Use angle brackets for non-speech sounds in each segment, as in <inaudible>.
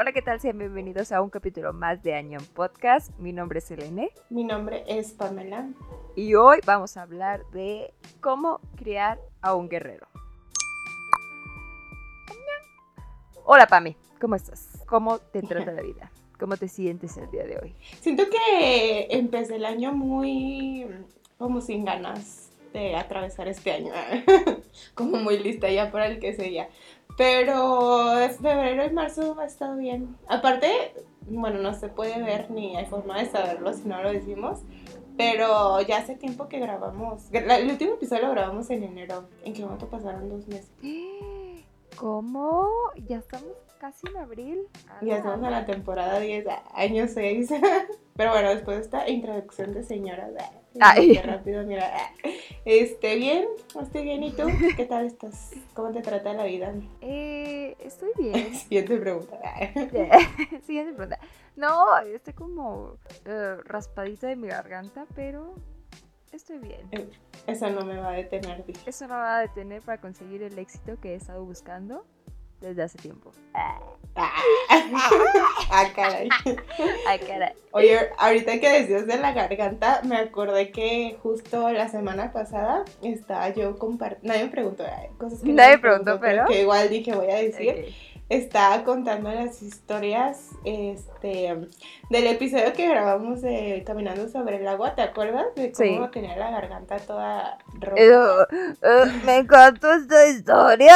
Hola, ¿qué tal? Sean bienvenidos a un capítulo más de Año Podcast. Mi nombre es Elene. Mi nombre es Pamela. Y hoy vamos a hablar de cómo criar a un guerrero. Hola, Pami. ¿Cómo estás? ¿Cómo te <laughs> trata la vida? ¿Cómo te sientes el día de hoy? Siento que empecé el año muy como sin ganas de atravesar este año. <laughs> como muy lista ya para el que seguía. Pero febrero y marzo ha estado bien. Aparte, bueno, no se puede ver ni hay forma de saberlo si no lo decimos. Pero ya hace tiempo que grabamos. El último episodio lo grabamos en enero. ¿En qué momento pasaron dos meses? <gasps> ¿Cómo? Ya estamos casi en abril. Ya estamos en la temporada 10, año 6. <laughs> Pero bueno, después de esta introducción de señoras, Ay. Qué rápido, mira. Este, bien, estoy bien. ¿Y tú? ¿Qué tal estás? ¿Cómo te trata la vida? Eh, estoy bien. <laughs> Siguiente pregunta. <laughs> Siguiente pregunta. No, estoy como uh, raspadita de mi garganta, pero estoy bien. Eh, eso no me va a detener, dije. Eso no me va a detener para conseguir el éxito que he estado buscando desde hace tiempo. ah, caray. Ah, caray. Oye, ahorita que decías de la garganta, me acordé que justo la semana pasada estaba yo compartiendo. Nadie me preguntó cosas que nadie, me preguntó, pero. Que igual dije, voy a decir estaba contando las historias este, del episodio que grabamos de Caminando sobre el agua, ¿te acuerdas? De cómo tenía la garganta toda roja. Eh, me encantó esta historia.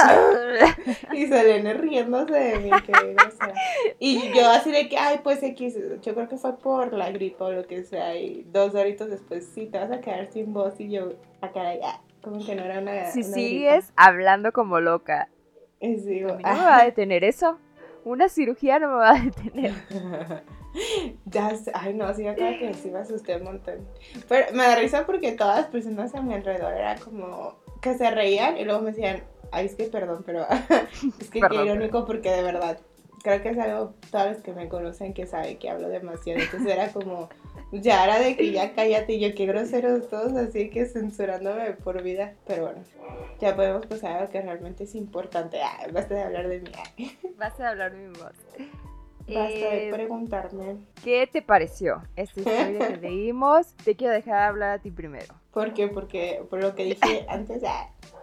<laughs> y Selene riéndose de mí, que Y yo así de que, ay, pues X, yo creo que fue por la gripa o lo que sea, y dos horitos después, sí, te vas a quedar sin voz, y yo, acá, ah, ya, como que no era una Si sigues hablando como loca no me va a detener eso. Una cirugía no me va a detener. <laughs> ya, ay no, sí, acá que sí me asusté un montón. Pero me da risa porque todas las personas a mi alrededor era como que se reían y luego me decían, ay, es que perdón, pero <laughs> es que qué irónico porque de verdad creo que es algo, todos los que me conocen que saben que hablo demasiado. Entonces era como, ya era de que ya cállate, y yo qué groseros todos, así que censurándome por vida. Pero bueno, ya podemos pasar a lo que realmente es importante. basta de hablar de mí. Basta de hablar de mi voz. Basta de eh, preguntarme. ¿Qué te pareció esta historia que <laughs> leímos? Te quiero dejar hablar a ti primero. ¿Por qué? Porque por lo que <laughs> dije antes,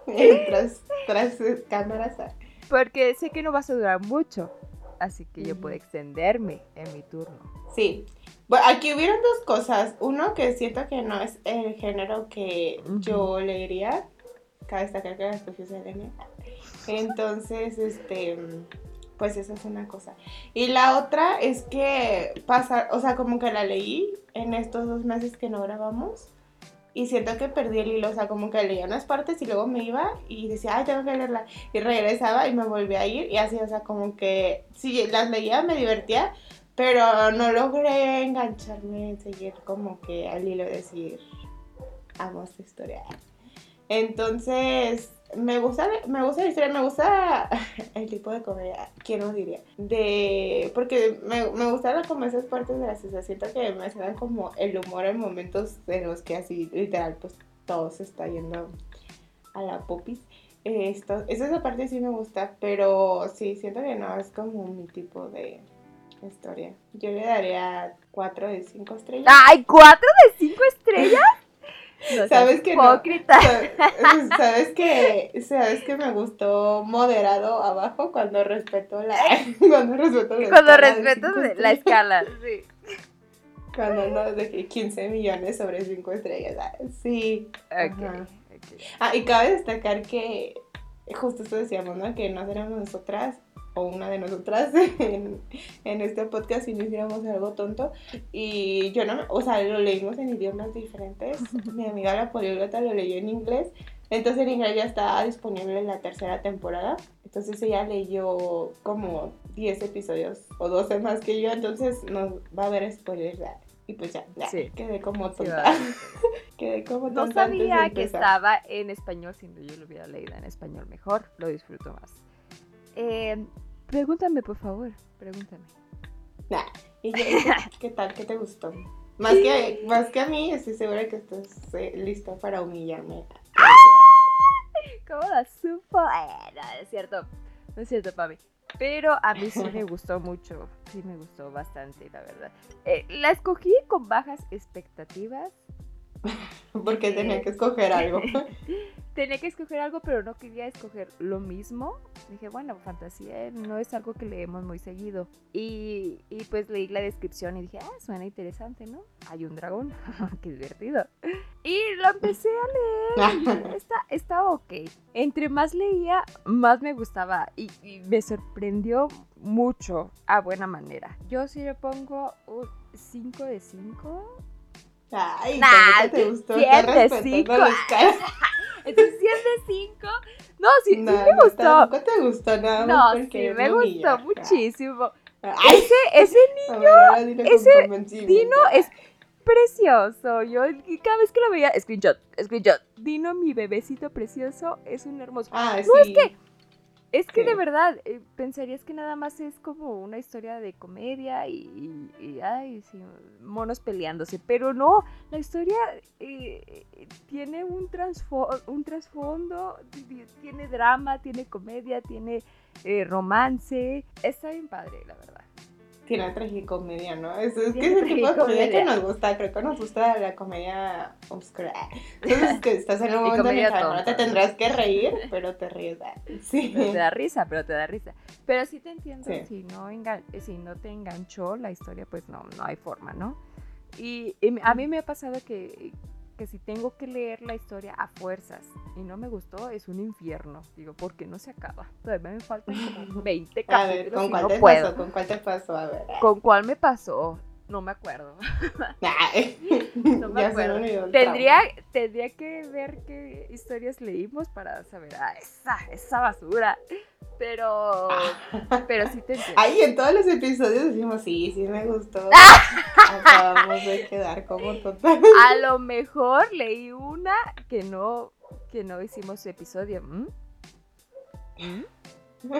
<laughs> tras, tras cámaras. Porque sé que no vas a durar mucho, así que yo puedo extenderme en mi turno. Sí, bueno, aquí hubieron dos cosas. Uno que siento que no es el género que yo leería. Cabe destacar que la escogí de Entonces, este, pues esa es una cosa. Y la otra es que pasa, o sea, como que la leí en estos dos meses que no grabamos. Y siento que perdí el hilo, o sea, como que leía unas partes y luego me iba y decía, ay, tengo que leerla. Y regresaba y me volví a ir y así, o sea, como que si las leía me divertía, pero no logré engancharme, seguir como que al hilo de decir, amo esta historia. Entonces, me gusta, me gusta la historia, me gusta <laughs> el tipo de comedia, ¿quién nos diría? De, porque me, me gustan como esas partes de la sociedad, siento que me hacen como el humor en momentos en los que así, literal, pues todo se está yendo a la popis. Esto, esa parte sí me gusta, pero sí, siento que no, es como mi tipo de, historia. Yo le daría 4 de 5 estrellas. ¡Ay, 4 de 5 estrellas! <laughs> ¿Sabes que hipócrita. <laughs> ¿Sabes que <laughs> sabes que me gustó moderado abajo cuando respeto la cuando respeto la cuando respeto la escala, sí. Cuando no de 15 millones sobre 5 estrellas. Ah, sí. Okay, Ah, y cabe destacar que justo esto decíamos, ¿no? Que no seremos nosotras o una de nosotras <laughs> en, en, este podcast si no hiciéramos algo tonto. Y yo no, o sea, lo leímos en idiomas diferentes. Mi amiga la poliglota lo leyó en inglés. Entonces en inglés ya está disponible en la tercera temporada. Entonces ella leyó como 10 episodios o 12 más que yo. Entonces nos va a haber spoilers. Y pues ya, ya quedé como tonta. <laughs> quedé como tonta. No sabía que estaba en español, si yo lo hubiera leído en español mejor, lo disfruto más. Eh, pregúntame, por favor, pregúntame. ¿Y qué, tal? ¿Qué te gustó? Más que, más que a mí, estoy segura que estás eh, lista para humillarme. ¿Cómo la supo? Eh, no, es cierto. No es cierto, Pami. Pero a mí sí me gustó mucho. Sí me gustó bastante, la verdad. Eh, la escogí con bajas expectativas. <laughs> Porque tenía que escoger algo. <laughs> tenía que escoger algo, pero no quería escoger lo mismo. Dije, bueno, fantasía no es algo que leemos muy seguido. Y, y pues leí la descripción y dije, ah, suena interesante, ¿no? Hay un dragón, <laughs> qué divertido. Y lo empecé a leer. está, está ok. Entre más leía, más me gustaba y, me sorprendió mucho a buena manera. Yo sí le pongo un 5 de 5. Ay, nah, te gustó? 100 de 5. Entonces, 100 de 5. No, sí, sí me gustó. Tampoco te gustó nada No, sí, me gustó muchísimo. Ese, ese <laughs> niño, ese Dino es precioso. Yo cada vez que lo veía, screenshot, screenshot. Dino, mi bebecito precioso, es un hermoso. Ah, no, es que es que de verdad, eh, pensarías que nada más es como una historia de comedia y, ay, sí, monos peleándose, pero no, la historia eh, tiene un, un trasfondo, tiene drama, tiene comedia, tiene eh, romance, está bien padre, la verdad tiene tragicomedia, ¿no? Es, es que es el tipo de comedia que nos gusta, creo que nos gusta la comedia oscura. Entonces, que estás en un momento en el no te tendrás que reír, pero te ríes. Sí. te da risa, pero te da risa. Pero sí te entiendo, si, no si no te enganchó la historia, pues no, no hay forma, ¿no? y a mí me ha pasado que, si tengo que leer la historia a fuerzas y no me gustó, es un infierno. Digo, porque no se acaba. Todavía me faltan como <laughs> 20 capítulos. A ver, ¿con cuál te pasó? ¿Con cuál te pasó? A ver. ¿Con cuál me pasó? No me acuerdo. <laughs> no me acuerdo. Tendría, tendría que ver qué historias leímos para saber, ah, esa, esa basura. Pero, pero sí te entiendo. Ahí en todos los episodios decimos, sí, sí me gustó. <laughs> Acabamos de quedar como total. A lo mejor leí una que no, que no hicimos episodio. ¿Mm? ¿Mm?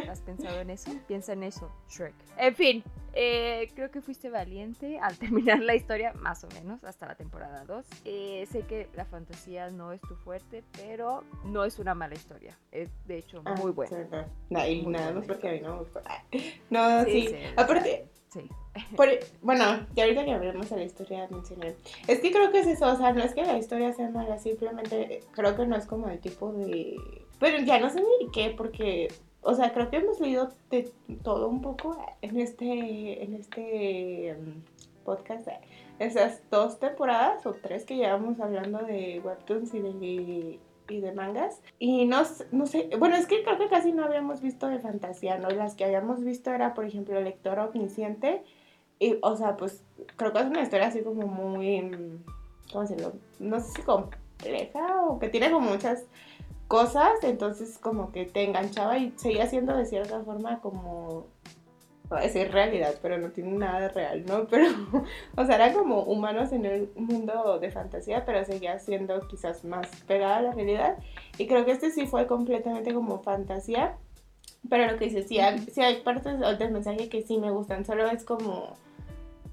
¿Has pensado en eso? Piensa en eso, Shrek. En fin, eh, creo que fuiste valiente al <laughs> terminar la historia, más o menos, hasta la temporada 2. Eh, sé que la fantasía no es tu fuerte, pero no es una mala historia. Es, de hecho, ah, muy buena. y nada más porque a mí no me gustó. <laughs> No, sí. Aparte, Sí. <laughs> bueno, ya ahorita que hablemos de la historia mencioné. Es que creo que es eso, o sea, no es que la historia sea mala, simplemente creo que no es como el tipo de. Pero ya no sé ni qué, porque o sea, creo que hemos leído de todo un poco en este, en este mm, podcast. Esas dos temporadas o tres que llevamos hablando de webtoons y de, y de mangas. Y no, no sé, bueno, es que creo que casi no habíamos visto de fantasía, ¿no? Las que habíamos visto era, por ejemplo, el lector omnisciente. Y, o sea, pues creo que es una historia así como muy, mm, ¿cómo decirlo? No sé si compleja o que tiene como muchas cosas, entonces como que te enganchaba y seguía siendo de cierta forma como, va a decir realidad, pero no tiene nada de real, ¿no? <laughs> Pero, o sea, eran como humanos en el mundo de fantasía, pero seguía siendo quizás más pegada a la realidad. Y creo que este sí fue completamente como fantasía, pero lo que dice, sí hay, sí hay partes del mensaje que sí me gustan, solo es como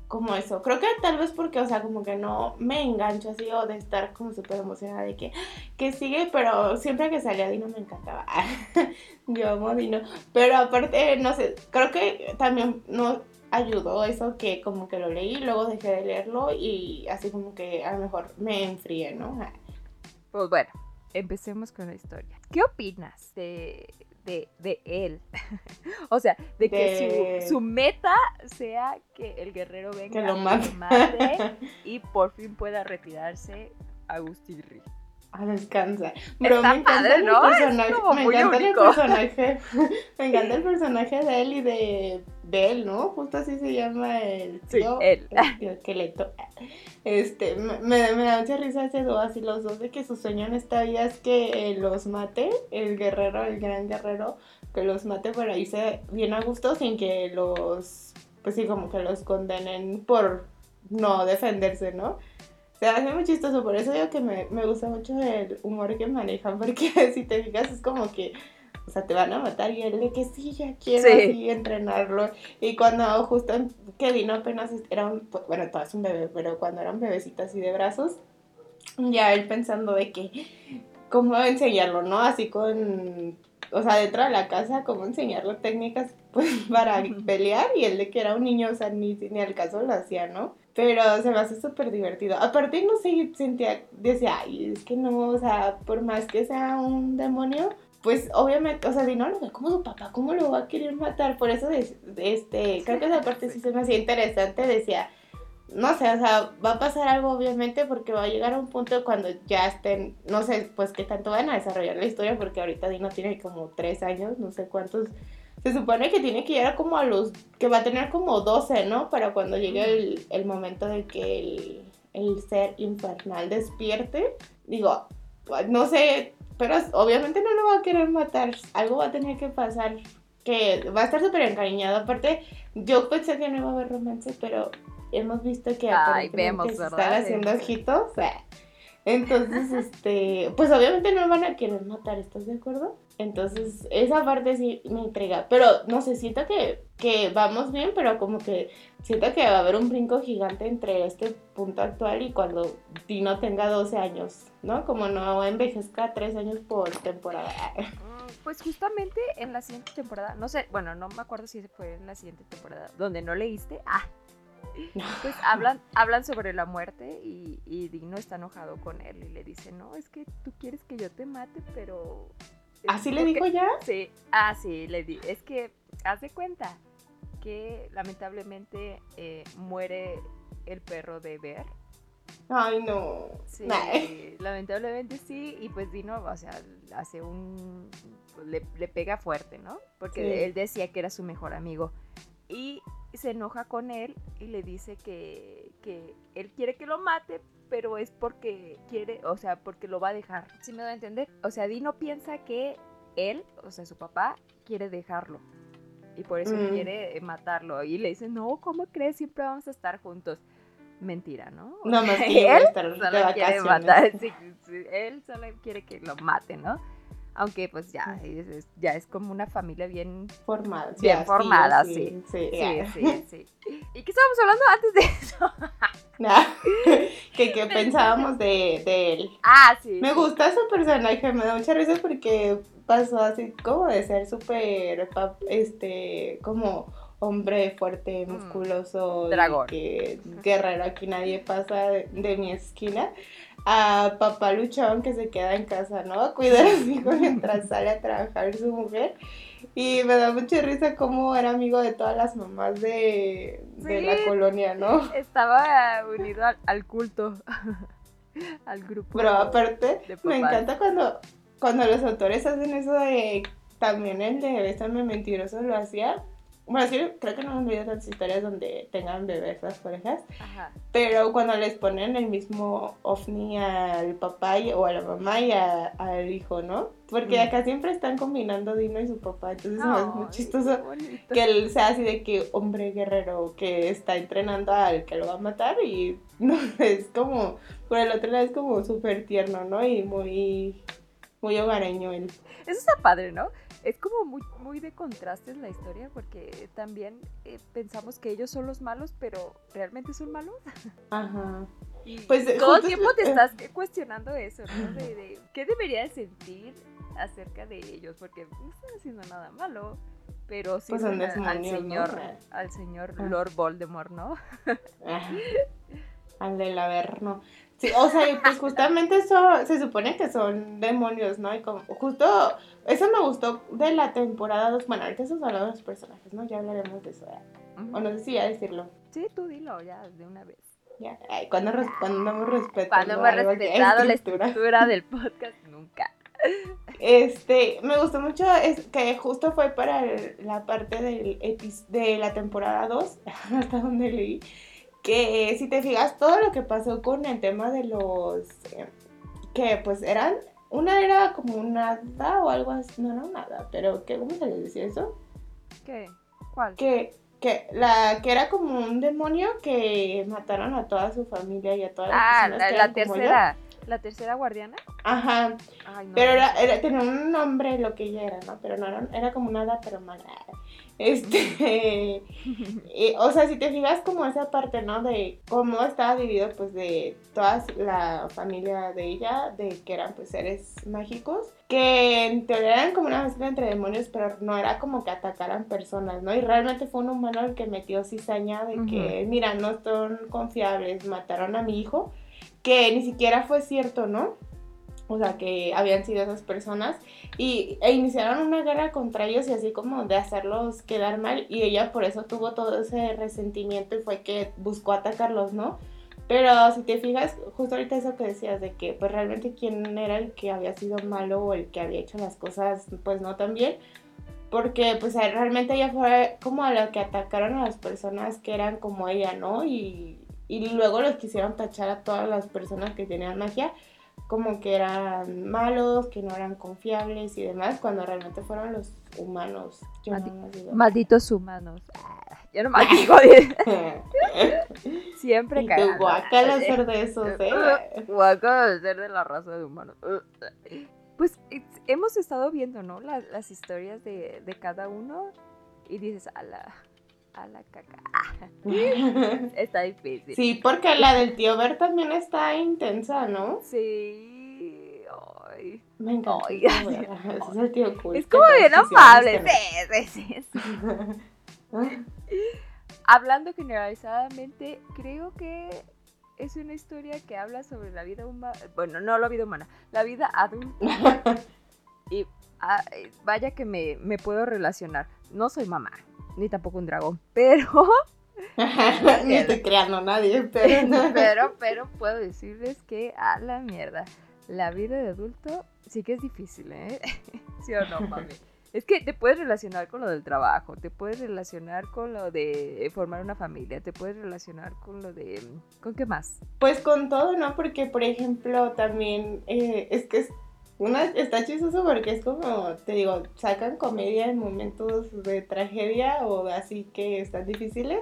como eso. Creo que tal vez porque, o sea, como que no me engancho así o de estar como súper emocionada de que, que sigue, pero siempre que salía Dino me encantaba. <laughs> Yo amo Dino. Pero aparte, no sé, creo que también no ayudó eso que como que lo leí, luego dejé de leerlo y así como que a lo mejor me enfrié, ¿no? Pues bueno, empecemos con la historia. ¿Qué opinas de de, él. <laughs> o sea, de que Su, meta sea que el guerrero venga lo mate. <laughs> y por fin pueda retirarse Agustirri. A descansa. Pero me encanta ¿no? el personaje. me encanta el personaje. me encanta el personaje de él y de Bell, ¿no? Justo así se llama el tío. Sí, él. El tío esqueleto. Este, me, me, da mucha risa ese dos, así los dos, de que su sueño en esta vida es que los mate, el guerrero, el gran guerrero, que los mate para irse bien a gusto sin que los, pues sí, como que los condenen por no defenderse, ¿no? Se hace muy chistoso, por eso digo que me, me gusta mucho el humor que manejan, porque <laughs> si te fijas es como que, o sea, te van a matar y él de que sí, ya quiero así entrenarlo. Y cuando justo que vino apenas era un, bueno, todavía es un bebé, pero cuando era un bebecito así de brazos, ya él pensando de que, ¿cómo enseñarlo, no? Así con o sea, dentro de la casa, cómo enseñarle técnicas pues <laughs> para pelear y él de que era un niño, o sea, ni, ni al caso lo hacía, ¿no? Pero se me hace súper divertido. Aparte, no sé, sentía, decía, ay, es que no, o sea, por más que sea un demonio, pues obviamente, o sea, si no lo ve como su papá, ¿cómo lo va a querer matar? Por eso, este, creo que esa parte sí se me hacía interesante, decía, no sé, o sea, va a pasar algo obviamente porque va a llegar a un punto cuando ya estén, no sé, pues qué tanto van a desarrollar la historia porque ahorita Dino tiene como tres años, no sé cuántos. Se supone que tiene que llegar como a los, que va a tener como 12, ¿no? Para cuando llegue el, el momento de que el, el, ser infernal despierte. Digo, no sé, pero obviamente no lo va a querer matar, algo va a tener que pasar que va a estar súper encariñado. Aparte, yo pensé que no iba a haber romance, pero hemos visto que Ay, vemos, se están haciendo ojitos. Entonces, <laughs> este, pues obviamente no van a querer matar, ¿estás de acuerdo? Entonces, esa parte sí me intriga. Pero no sé, siento que, que vamos bien, pero como que siento que va a haber un brinco gigante entre este punto actual y cuando Dino tenga 12 años, ¿no? Como no envejezca 3 años por temporada. Mm, pues justamente en la siguiente temporada, no sé, bueno, no me acuerdo si fue en la siguiente temporada, donde no leíste. Ah, <laughs> pues hablan, hablan sobre la muerte y, y, Dino está enojado con él y le dice, no, es que tú quieres que yo te mate, pero... ¿Así le dijo ya? Sí, ah, sí, le di. Es que, haz de cuenta que lamentablemente eh, muere el perro de Ver. Ay, no. Sí, <laughs> lamentablemente sí, y pues Dino, o sea, hace un... Le, le pega fuerte, ¿no? Porque él decía que era su mejor amigo. Y se enoja con él y le dice que, que él quiere que lo mate, pero es porque quiere, o sea, porque lo va a dejar. ¿Sí me da a entender? O sea, Dino piensa que él, o sea, su papá, quiere dejarlo. Y por eso mm. quiere eh, matarlo. Y le dice, no, ¿cómo crees? Siempre vamos a estar juntos. Mentira, ¿no? No más <laughs> que él solo quiere matar. él solo quiere que lo mate, ¿no? Aunque pues ya es, ya es como una familia bien formada. Bien formada, sí. Sí, sí, sí, ¿Y qué estábamos hablando antes de eso? <laughs> <laughs> que, que pensábamos de, de, él. Ah, sí. Me gusta su personaje, me da mucha risa porque pasó así como de ser súper, este, como hombre fuerte, mm, musculoso, Dragón. que guerrero, aquí nadie pasa de mi esquina a papá luchón que se queda en casa, ¿no? A cuidar a su hijo mientras sale a trabajar su mujer. Y me da mucha risa cómo era amigo de todas las mamás de, la colonia, ¿no? Estaba unido al, culto, <laughs> al grupo. Pero aparte, me encanta cuando, cuando los autores hacen eso de... También el de Bésame Mentiroso lo hacía bueno, sí, creo que no hemos visto tantas historias donde tengan bebés las parejas. Ajá. Pero cuando les ponen el mismo ovni al papá o a la mamá y al hijo, ¿no? Porque mm. acá siempre están combinando Dino y su papá. Entonces es muy chistoso que él sea así de que hombre guerrero que está entrenando al que lo va a matar. Y <laughs> no es como, por el otro lado es como súper tierno, ¿no? Y muy, muy hogareño él. Eso está padre, ¿no? Es como muy, muy de contrastes la historia porque también eh, pensamos que ellos son los malos, pero ¿realmente son malos? <laughs> Ajá. pues todo el tiempo te estás cuestionando eso, ¿no? De, <laughs> ¿Qué deberías sentir acerca de ellos? Porque no están haciendo nada malo, pero sí pues al señor, al señor. Lord Voldemort, ¿no? <laughs> Al del Averno. Sí, o sea, pues justamente eso se supone que son demonios, ¿no? Y como justo eso me gustó de la temporada 2. Bueno, ahorita estamos hablando de los personajes, ¿no? Ya hablaremos de eso. O no sé si ya decirlo. Sí, tú dilo ya de una vez. Ya, Ay, cuando, cuando no hemos respetado. Cuando hemos respetado la estructura del podcast, nunca. Este, me gustó mucho es que justo fue para la parte del de la temporada 2, <laughs> hasta donde leí, que si te fijas todo lo que pasó con el tema de los eh, que pues eran una era como un nada o algo así, no, no nada, pero ¿qué, ¿cómo se les decía eso? ¿Qué? ¿Cuál? Que, que, la, que era como un demonio que mataron a toda su familia y a todas las ah, personas. Ah, la, la tercera. ¿La tercera guardiana? Ajá. pero era, era, tenía un nombre lo que ella era, ¿no? Pero no era, era como nada, pero mala. Este, o sea, si te fijas como esa parte, ¿no? De cómo estaba dividido, pues, de toda la familia de ella, de que eran, pues, seres mágicos, que en teoría eran como una mezcla entre demonios, pero no era como que atacaran personas, ¿no? Y realmente fue un humano el que metió cizaña de que, mira, no son confiables, mataron a mi hijo que ni siquiera fue cierto, ¿no? O sea, que habían sido esas personas y, e iniciaron una guerra contra ellos y así como de hacerlos quedar mal y ella por eso tuvo todo ese resentimiento y fue que buscó atacarlos, ¿no? Pero si te fijas, justo ahorita eso que decías de que pues realmente quién era el que había sido malo o el que había hecho las cosas pues no tan bien, porque pues realmente ella fue como a la que atacaron a las personas que eran como ella, ¿no? Y y luego los quisieron tachar a todas las personas que tenían magia como que eran malos, que no eran confiables y demás, cuando realmente fueron los humanos. malditos humanos. Ah, yo no <laughs> maldigo. <laughs> Siempre cagan. Guacala <laughs> ser de esos, ¿eh? Guacala ser de la raza de humanos. Pues hemos estado viendo, ¿no? Las, las historias de, de cada uno y dices, ala la caca. <laughs> está difícil. Sí, porque la del tío Ver también está intensa, ¿no? Sí. Ay. Me encanta. <laughs> es el tío cool. Es como bien amable. Sí, sí, <laughs> Hablando generalizadamente, creo que es una historia que habla sobre la vida humana. Bueno, no la vida humana, la vida adulta. y ah, vaya que me, me puedo relacionar. No soy mamá, ni tampoco un dragón, <laughs> pero... <laughs> ni estoy creando a nadie, pero... <laughs> pero, pero puedo decirles que a la mierda, la vida de adulto sí que es difícil, ¿eh? ¿Sí o no, mami? Es que te puedes relacionar con lo del trabajo, te puedes relacionar con lo de formar una familia, te puedes relacionar con lo de... ¿Con qué más? Pues con todo, ¿no? Porque, por ejemplo, también eh, es que una, está chistoso porque es como, te digo, sacan comedia en momentos de tragedia o así que están difíciles.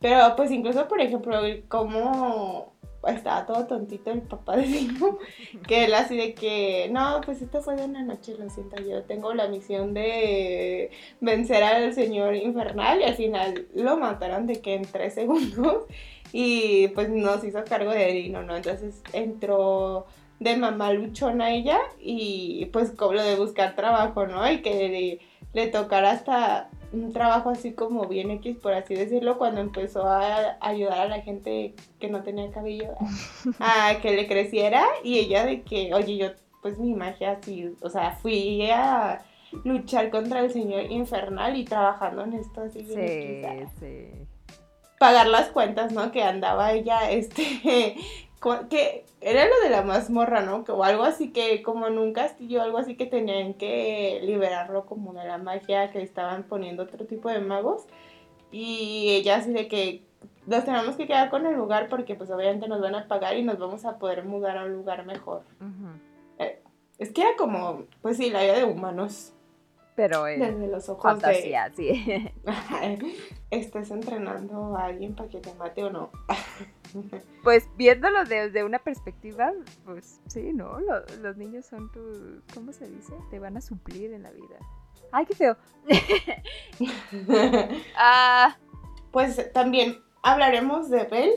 Pero pues incluso, por ejemplo, como estaba todo tontito el papá de Simo, <laughs> que él así de que, no, pues esto fue de una noche, lo siento, yo tengo la misión de vencer al señor infernal y al final lo mataron de que en tres <laughs> segundos y pues nos hizo cargo de Dino, ¿no? Entonces entró de mamá luchona ella y pues como lo de buscar trabajo, ¿no? Y que le, tocara hasta un trabajo así como bien X, por así decirlo, cuando empezó a ayudar a la gente que no tenía cabello a que le creciera y ella de que, oye, yo pues mi magia así, o sea, fui a luchar contra el señor infernal y trabajando en esto así. Sí, sí. Pagar las cuentas, ¿no? Que andaba ella, este, que era lo de la mazmorra, ¿no? O algo así que, como en un castillo, algo así que tenían que liberarlo como de la magia que estaban poniendo otro tipo de magos. Y ella así de que nos tenemos que quedar con el lugar porque pues obviamente nos van a pagar y nos vamos a poder mudar a un lugar mejor. Eh, es que era como, pues sí, la vida de humanos. Pero es desde los ojos fantasía, sí. <laughs> Estás entrenando a alguien para que te mate o no. <laughs> <laughs> pues viéndolo desde una perspectiva, pues sí, ¿no? Los, niños son tu, ¿cómo se dice? Te van a suplir en la vida. Ay, qué feo. <laughs> <laughs> ah, pues también hablaremos de Bell.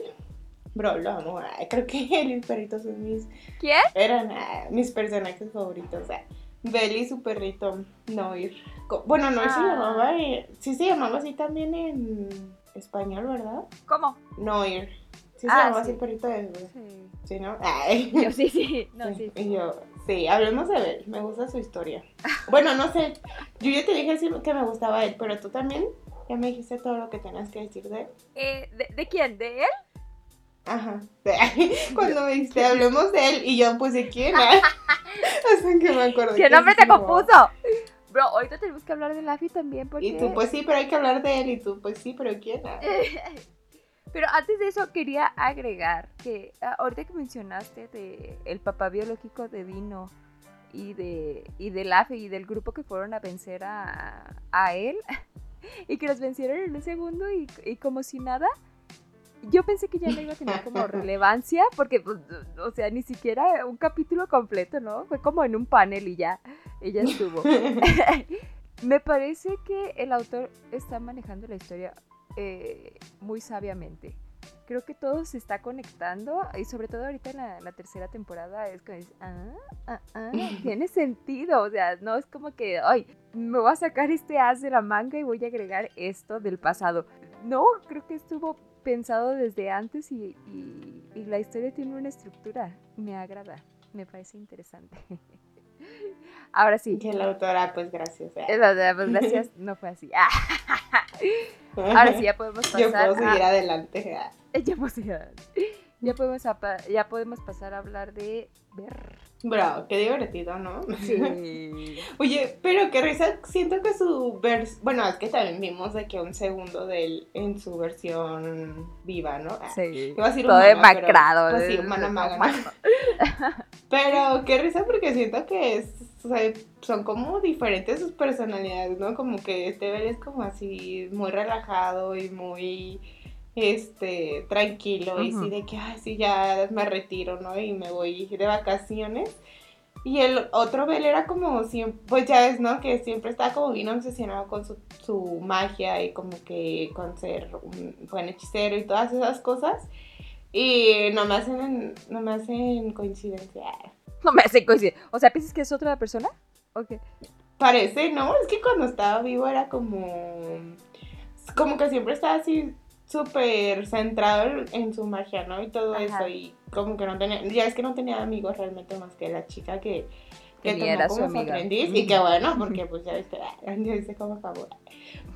Bro, lo amo. creo que él y perrito son mis... ¿Quién? Eran ah, mis personajes favoritos. Bell y su perrito Noir. Bueno, Noir se ah. llamaba... sí se llamaba así también en español, ¿verdad? ¿Cómo? Noir. Sí, se ah, llamaba así perrito de Sí. Sí, ¿no? Ay. <laughs> Yo sí, sí. No, sí, Y yo, sí, hablemos de él. Me gusta su historia. bueno, no sé. Yo ya te dije que me gustaba él, pero tú también. Ya me dijiste todo lo que tenías que decir de él. Eh, ¿de, quién? ¿De él? Ajá. <laughs> Cuando me dijiste, hablemos de él. Y yo, pues, ¿de quién? <laughs> Hasta que me acuerdo. ¿Qué nombre te compuso? Bro, ahorita tenemos que hablar de Laffy también. Porque... Y tú, pues sí, pero hay que hablar de él. Y tú, pues sí, pero ¿quién? Pero antes de eso quería agregar que ah, ahorita que mencionaste de el papá biológico de Dino y de y del AFE y del grupo que fueron a vencer a, él <laughs> y que los vencieron en un segundo y, como si nada, yo pensé que ya no iba a tener como <laughs> relevancia, porque, pues, o sea, ni siquiera un capítulo completo, ¿no? Fue como en un panel y ya, ella estuvo. <laughs> Me parece que el autor está manejando la historia eh, muy sabiamente. Creo que todo se está conectando y sobre todo ahorita en la, tercera temporada es como, ah, ah, ah, <laughs> tiene sentido, o sea, no es como que, ay, me voy a sacar este as de la manga y voy a agregar esto del pasado. No, creo que estuvo pensado desde antes y, y la historia tiene una estructura, me agrada, me parece interesante. <laughs> Ahora sí. Que la autora, pues gracias. ¿eh? La pues gracias, no fue así. <laughs> Ahora <laughs> sí, ya podemos pasar. Yo puedo seguir adelante. <laughs> Ya puedo seguir adelante. Ya podemos, ya podemos pasar a hablar de ver. Bro, qué divertido, ¿no? Sí. <laughs> Oye, pero qué risa, siento que su versión, bueno, es que también vimos de que un segundo de él en su versión viva, ¿no? Sí. Iba a decir Todo demacrado. Pues sí, humana maga. pero qué risa porque siento que es, o sea, son como diferentes sus personalidades, ¿no? Como que este ver es como así muy relajado y muy este, tranquilo y sí de que, ay, sí, ya me retiro, ¿no? Y me voy de vacaciones. Y el otro Bel era como siempre, pues ya es, ¿no? Que siempre está como bien obsesionado con su, su, magia y como que con ser un buen hechicero y todas esas cosas. Y no me hacen, no me hacen coincidencia. <laughs> No me hacen coincidencia. O sea, ¿piensas que es otra persona? Ok. Parece, ¿no? Es que cuando estaba vivo era como... Como que siempre estaba así súper centrado en su magia, ¿no? Y todo eso, y como que no tenía, ya es que no tenía amigos realmente más que la chica que, que tomó era como su, aprendiz, y que bueno, porque <laughs> pues ya viste, ya dice como favor.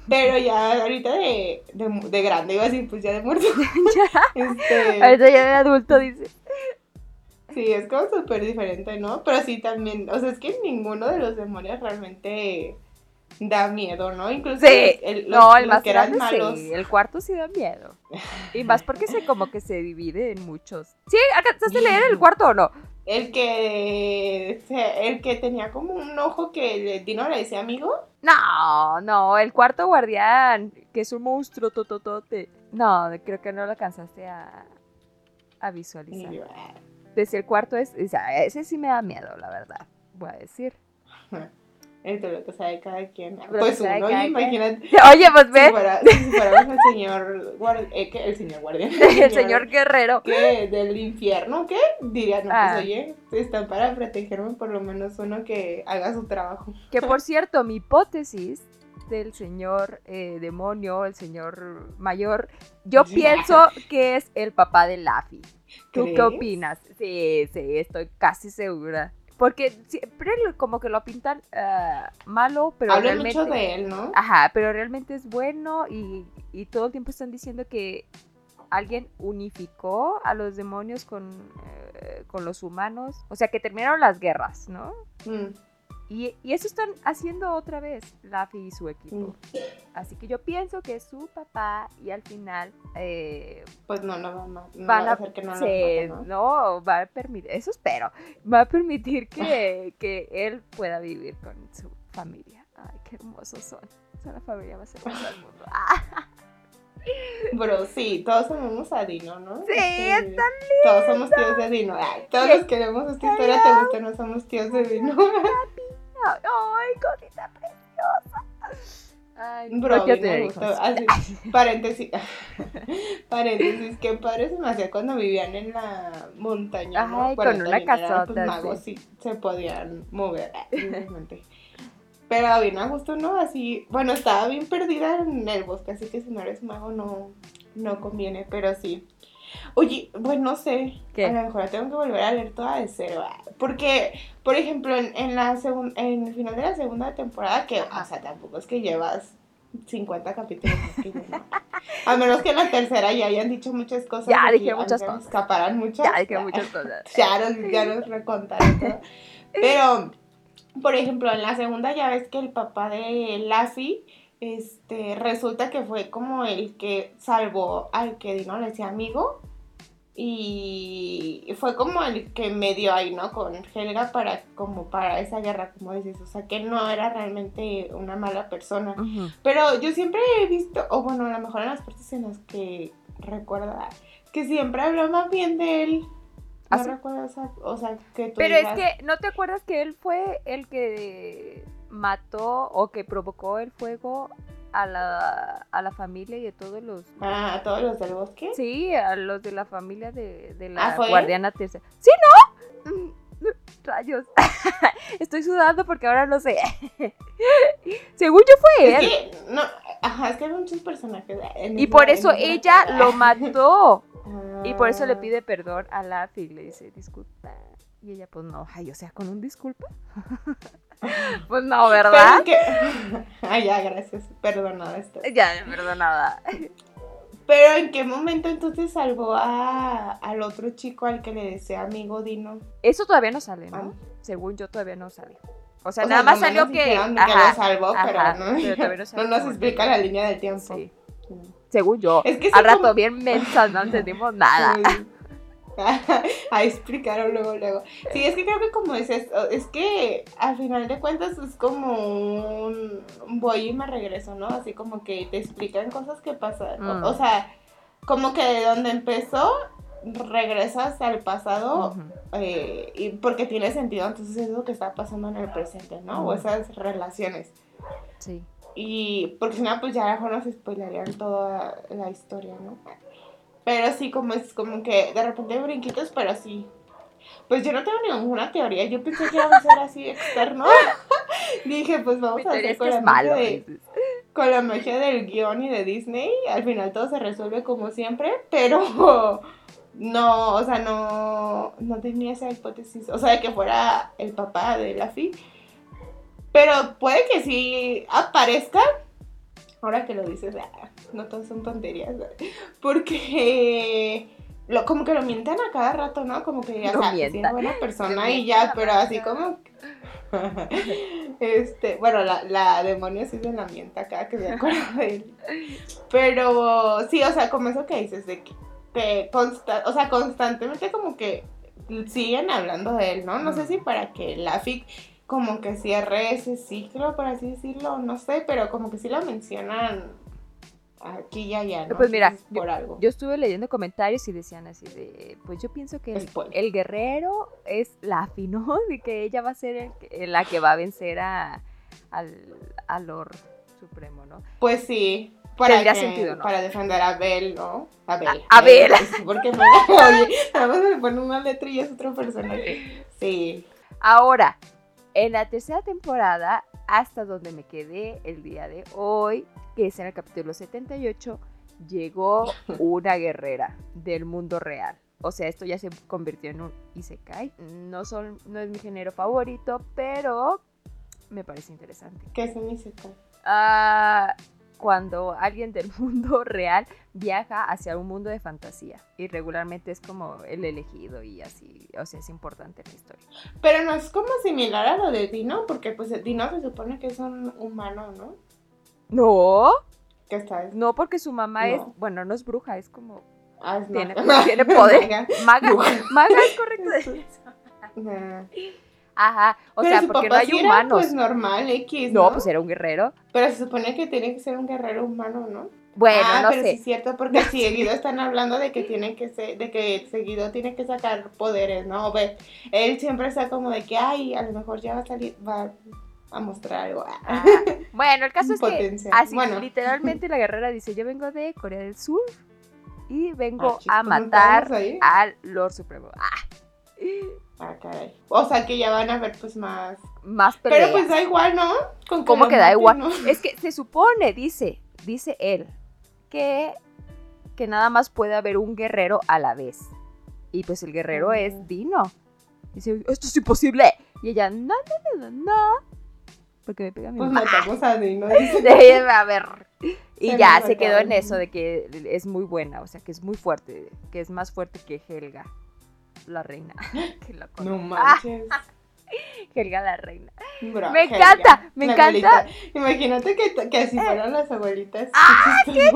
Pero ya ahorita de, de, de, grande, iba a decir, pues ya de muerto. <laughs> este, ahorita ya de adulto, dice. Sí, es como súper diferente, ¿no? Pero sí también, o sea, es que ninguno de los demonios realmente da miedo, ¿no? Incluso el, no, el más que eran malos. Sí, el cuarto sí da miedo. <laughs> Y más porque se como que se divide en muchos. ¿Sí? ¿Acabaste de leer el cuarto o no? El que el que tenía como un ojo que Dino le decía amigo. No, no, el cuarto guardián, que es un monstruo tototote. No, creo que no lo alcanzaste a, a visualizar. Desde el cuarto es, sea, ese sí me da miedo, la verdad, voy a decir. <laughs> Esto es lo que sabe cada quien. pues uno, oye, imagínate. <laughs> Oye, pues ve. Si, fuera, si fuéramos el señor, eh, ¿qué? el señor guardián. <laughs> El señor, guerrero. ¿Qué? ¿Del infierno? ¿Qué? Diría, no, pues Ah. oye, están para protegerme por lo menos uno que haga su trabajo. Que por cierto, mi hipótesis del señor eh, demonio, el señor mayor, yo pienso <laughs> que es el papá de Laffy. ¿Tú qué opinas? Sí, sí, estoy casi segura. Porque siempre como que lo pintan ah, malo, pero Hablan realmente... mucho de él, ¿no? Ajá, pero realmente es bueno y, y todo el tiempo están diciendo que alguien unificó a los demonios con, eh, con los humanos. O sea, que terminaron las guerras, ¿no? Mm. Y, y eso están haciendo otra vez Laffy y su equipo. Así que yo pienso que es su papá y al final eh, Pues no, no, no, no, no van va a, a hacer que no lo se- mate, ¿no? no, va a permitir, eso espero, va a permitir que, <laughs> que él pueda vivir con su familia. Ay, qué hermosos son. Son la familia más hermosa del mundo. <laughs> Bro, sí, todos amamos a Dino, ¿no? Sí, Este, están Todos somos tíos de Dino. Ay, todos los que vemos esta historia te gusta, no somos tíos de Dino. Ay, cosita preciosa. Ay, no Bro, me gustó. Así, paréntesis. <laughs> paréntesis, qué padre se me hacía cuando vivían en la montaña. ¿no? Ay, Bueno, con una eran, casota, Pues, magos sí se podían mover. obviamente. Pero bien a gusto, ¿no? Así, bueno, estaba bien perdida en el bosque, así que si no eres mago no, no conviene, pero sí. Oye, bueno, no sé, ¿Qué? a lo mejor la tengo que volver a leer toda de cero, ah, porque, por ejemplo, en, en la segun- en el final de la segunda temporada, que, o sea, tampoco es que llevas 50 capítulos que. A menos que en la tercera ya hayan dicho muchas cosas. Ya dije muchas cosas. escaparan muchas. Ya dije muchas cosas. <laughs> Ya nos, ya nos recontaron todo. Pero, por ejemplo, en la segunda ya ves que el papá de Lassie, este, resulta que fue como el que salvó al que Dino le decía amigo. Y fue como el que medio ahí, ¿no? Con Helga para, como para esa guerra, como dices. O sea, que no era realmente una mala persona. Pero yo siempre he visto, o bueno, a lo mejor en las partes en las que recuerda que siempre hablaba bien de él. ¿Ah, No recuerdo, o sea, o sea, que tú Pero es que, ¿no te acuerdas que él fue el que mató o que provocó el fuego a la, a la familia y a todos los... Ah, a todos los del bosque. Sí, a los de la familia de, de la ¿Ah, guardiana tercera. ¿Sí, no? Mm, Rayos. <laughs> Estoy sudando porque ahora no sé. <laughs> Según yo fue Es él. que, no, ajá, es que hay muchos personajes. en Y por eso ella lo mató. <laughs> Y por eso le Ah. pide perdón a Laffy y le dice, disculpa. Y ella, pues no, ay, o sea, con un disculpa. Pues no, ¿verdad? que... <laughs> Ay, ya, gracias. Perdonada esto. Ya, perdonada. Pero ¿en qué momento entonces salvó a, al otro chico al que le decía amigo Dino? Eso todavía no sale, ¿no? Ah. Según yo, todavía no sale. O sea, O nada sea, más salió que. lo salvó, ajá, pero no, pero todavía no <laughs> nos explica la línea del tiempo. Sí, según yo. Es que Al rato, como- bien mensas, no entendimos <laughs> nada. Sí. <laughs> Ahí explicaron luego, luego. Sí, es que creo que como dices, es que al final de cuentas es como un voy y me regreso, ¿no? Así como que te explican cosas que pasan. o- Mm. O, sea, como que de donde empezó, regresas al pasado eh, y porque tiene sentido, entonces es lo que está pasando en el presente, ¿no? O esas relaciones. Sí. Y porque si no, pues ya a lo mejor nos spoilerían toda la historia, ¿no? Pero sí, como es como que de repente brinquitos, pero sí. Pues yo no tengo ninguna teoría, yo pensé que iba a ser así externo. <laughs> Dije, pues vamos Mi a hacer con la, malo. de- con la magia del guion y de Disney. Al final todo se resuelve como siempre, pero <laughs> no, o sea, no, no tenía esa hipótesis. O sea, de que fuera el papá de Laffy. Pero puede que sí aparezca. Ahora que lo dices, ah, no todas son tonterías. ¿verdad? Porque lo, como que lo mientan a cada rato, ¿no? Como que ya sabes, es buena persona y ya, pero cada así como <laughs> este, bueno, la, la demonio sí se la mienta acá, que me <laughs> acuerdo de él. Pero sí, o sea, como eso que dices, de que, que consta- o sea, constantemente como que siguen hablando de él, ¿no? No sé si para que la FIC como que cierre ese ciclo, por así decirlo, no sé, pero como que sí lo mencionan aquí y allá, ¿no? Pues mira, por algo. Yo estuve leyendo comentarios y decían así de, pues yo pienso que el, guerrero es Laffy, ¿no? De que ella va a ser el la que va a vencer a, al, al Lord Supremo, ¿no? Pues sí. Para, Tendría que- sentido, ¿no? para defender a Bel, ¿no? A Bel. A- a Bel. Sí, Porque me, <laughs> oye, nada más me pone una letra y es otro personaje. Sí. Ahora, en la tercera temporada, hasta donde me quedé el día de hoy, que es en el capítulo 78, llegó <laughs> una guerrera del mundo real. O sea, esto ya se convirtió en un Isekai. No, son, no es mi género favorito, pero me parece interesante. ¿Qué es un Isekai? Ah, cuando alguien del <laughs> mundo real viaja hacia un mundo de fantasía. Y regularmente es como el elegido y así, o sea, es importante la historia. Pero no es como similar a lo de Dino, porque pues Dino se supone que es un humano, ¿no? No, ¿Qué está? no porque su mamá es, No. bueno, no es bruja, es como, Ah, es tiene, maga. tiene poder. <laughs> Maga. Maga, es correcto decir <laughs> eso. Nah. Ajá, o Pero sea, porque no hay sí era, humanos. pues normal, X, ¿no? no, pues era un guerrero. Pero se supone que tiene que ser un guerrero humano, ¿no? Bueno, ah, no pero sé. sí es cierto, porque <laughs> seguido están hablando de que tiene que ser, de que seguido tiene que sacar poderes, ¿no? Ve, él siempre está como de que, ay, a lo mejor ya va a salir, va a mostrar algo. Ah, <laughs> Bueno, el caso es que Potencial. así Bueno. literalmente la guerrera dice, yo vengo de Corea del Sur y vengo Ah, chis, a ¿cómo matar al Lord Supremo. Ah, Ah, caray. O sea que ya van a ver pues más. más peleas. Pero pues da igual, ¿no? Con ¿Cómo que da igual? ¿no? Es que se supone, dice, dice él, que, que nada más puede haber un guerrero a la vez. Y pues el guerrero Ujú. es Dino. Dice, esto es imposible. Y ella, no, no, no, no, no. Porque me pega mi Pues matamos a Dino. <laughs> dice. Debe haber. Y Se ya se quedó en eso de que es muy buena, o sea, que es muy fuerte, que es más fuerte que Helga, la reina. <laughs> Que la No manches. <laughs> Helga la reina. Bro, Me Helga, encanta, me encanta. abuelita. Imagínate que, que así fueran las abuelitas. ¡Ah, qué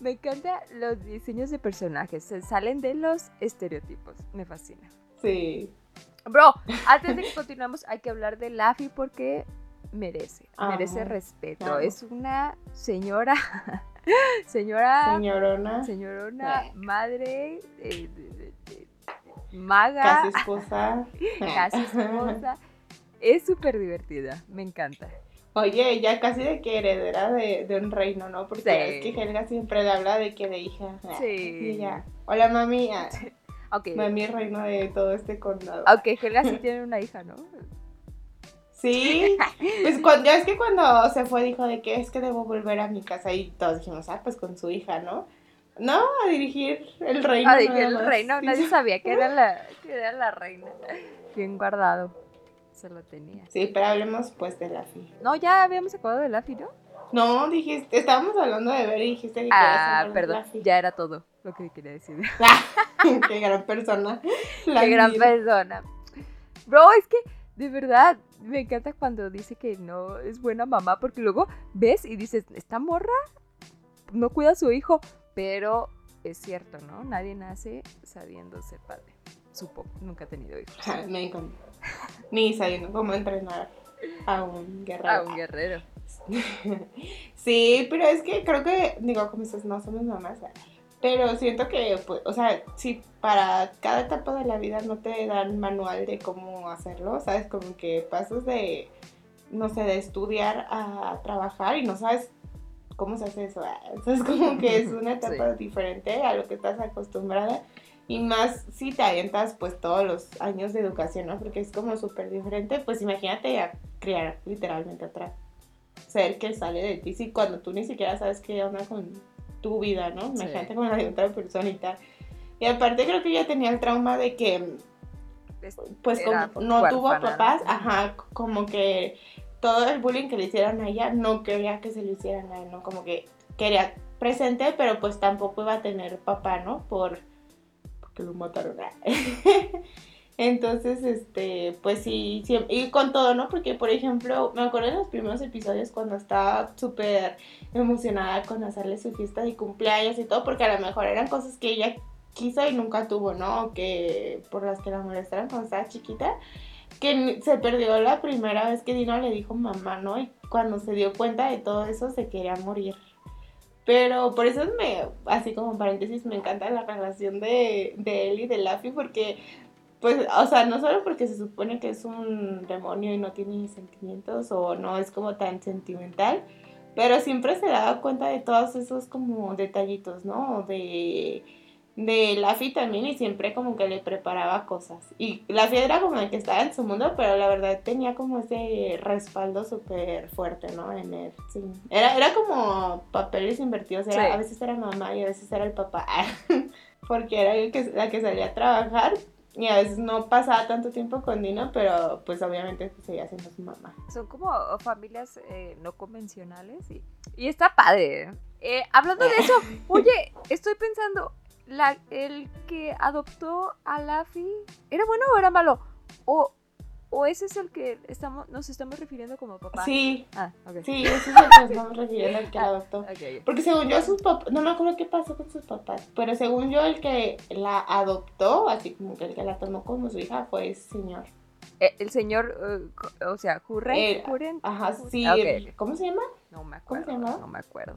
Me encantan los diseños de personajes, se salen de los estereotipos, me fascina. Sí. Bro, antes de que continuemos hay que hablar de Laffy porque merece, Ajá, merece respeto. claro. Es una señora <laughs> Señora. Señorona. Señorona, Eh. madre, eh, de- de- de- maga, Casi esposa. <laughs> casi esposa. Es súper divertida, me encanta. Oye, ya casi de que heredera de, de un reino, ¿no? Porque Sí. es que Helga siempre le habla de que de hija. Sí. Y ella, hola mami, ah, Aunque, mami reino de todo este condado. aunque Helga sí tiene una hija, ¿no? Sí, pues cuando, ya es que cuando se fue dijo de que es que debo volver a mi casa y todos dijimos, ah, pues con su hija, ¿no? No, a dirigir el reino. Ah, dije nada el reino, Sí, nadie sabía que era <laughs> la, que era la reina. Bien guardado. Se lo tenía. Sí, pero hablemos pues de la fi. No, ya habíamos acabado de Laffy, ¿no? No, dijiste, estábamos hablando de ver y dijiste que Ah, perdón. Laffy. Ya era todo lo que quería decir. <laughs> Qué gran persona. La Qué gran persona. Bro, es que de verdad me encanta cuando dice que no es buena mamá porque luego ves y dices, esta morra no cuida a su hijo, pero es cierto, ¿no? Nadie nace sabiendo ser padre. Supongo, nunca he tenido hijos. Me encanta. Ni sabiendo cómo entrenar a un guerrero. A un guerrero. <laughs> Sí, pero es que creo que, digo, como dices, no somos mamás, ¿verdad? pero siento que, pues, o sea, si para cada etapa de la vida no te dan manual de cómo hacerlo, ¿sabes? Como que pasas de, no sé, de estudiar a trabajar y no sabes cómo se hace eso, ¿verdad? Entonces como que es una <laughs> etapa diferente a lo que estás acostumbrada. Y más si te avientas pues todos los años de educación, ¿no? Porque es como súper diferente. Pues imagínate a criar literalmente otra ser que sale de ti. Si cuando tú ni siquiera sabes qué onda con tu vida, ¿no? Imagínate con la de otra persona y aparte creo que ella tenía el trauma de que Es- pues Era como no tuvo papás, ajá, como que todo el bullying que le hicieron a ella no quería que se lo hicieran a él, ¿no? Como que quería presente, pero pues tampoco iba a tener papá, ¿no? Por porque lo mataron. <laughs> Entonces, este, pues sí, y con todo, ¿no? Porque, por ejemplo, me acuerdo en los primeros episodios cuando estaba súper emocionada con hacerle su fiesta de cumpleaños y todo, porque a lo mejor eran cosas que ella quiso y nunca tuvo, ¿no? O que por las que la molestaron cuando estaba chiquita, que se perdió la primera vez que Dino le dijo mamá, ¿no? Y cuando se dio cuenta de todo eso se quería morir. Pero por eso me, así como paréntesis, me encanta la relación de, de él y de Laffy porque, pues, o sea, no solo porque se supone que es un demonio y no tiene sentimientos o no es como tan sentimental, pero siempre se daba cuenta de todos esos como detallitos, ¿no? De, de Laffy también y siempre como que le preparaba cosas. Y Laffy era como el que estaba en su mundo, pero la verdad tenía como ese respaldo súper fuerte, ¿no? En él, sí. Era, era como papeles invertidos, era, Sí. a veces era mamá y a veces era el papá, <laughs> porque era el que, la que salía a trabajar. Y a veces no pasaba tanto tiempo con Dino, pero pues obviamente seguía siendo su mamá. Son como familias eh, no convencionales y, y está padre. ¿eh? Eh, hablando de eso, <laughs> oye, estoy pensando, la, el que adoptó a Laffy, ¿era bueno o era malo? O, o ese es el que estamos, nos estamos refiriendo como papá. Sí, Ah, sí, ese es el que nos <laughs> estamos refiriendo al que la adoptó. Porque según yo, sus papás, no me acuerdo qué pasó con sus papás, pero según yo, el que la adoptó, así como que el que la tomó como su hija, fue ese señor. Eh, el señor, eh, co- o sea, Hurren. El- Hurren- Ajá, sí. Ah. ¿Cómo se llama? No me ¿Cómo se acuerdo. llamaba? No me acuerdo.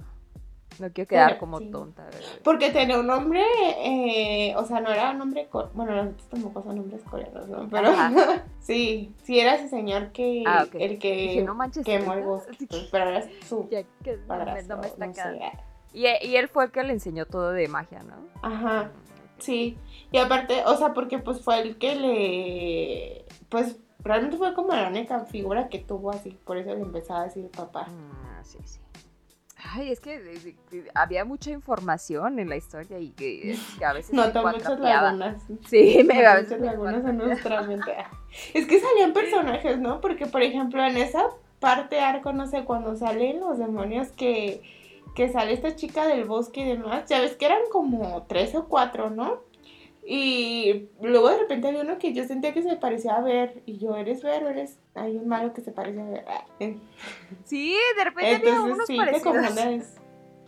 No quiero quedar Pero, como sí. tonta. ¿verdad? Porque tenía un nombre, eh, o sea, no era un nombre, bueno, los otros tampoco son nombres coreanos, ¿no? Pero <laughs> sí, sí era ese señor que, Ah, ok. el que Dije, no manches. quemó el bosque, pues, pero era su <laughs> Ya que no me, padrastro, no me está no sé. Y, y él fue el que le enseñó todo de magia, ¿no? Ajá. Sí, y aparte, o sea, porque pues fue el que le, pues realmente fue como la única figura que tuvo así, por eso le empezaba a decir papá. Ah, sí, sí. Ay, es que había mucha información en la historia y que, <laughs> que a veces Notó muchas lagunas. Sí, me Notó muchas lagunas en nuestra mente. <laughs> Es que salían personajes, ¿no? Porque, por ejemplo, en esa parte arco, no sé, cuando salen los demonios que, que sale esta chica del bosque y demás, ya ves que eran como tres o cuatro, ¿no? Y luego de repente había uno que yo sentía que se parecía a ver, y yo, ¿eres ver o eres? Hay un malo que se parece a ver. Ah, eh. Sí, de repente había Entonces unos sí, parecidos.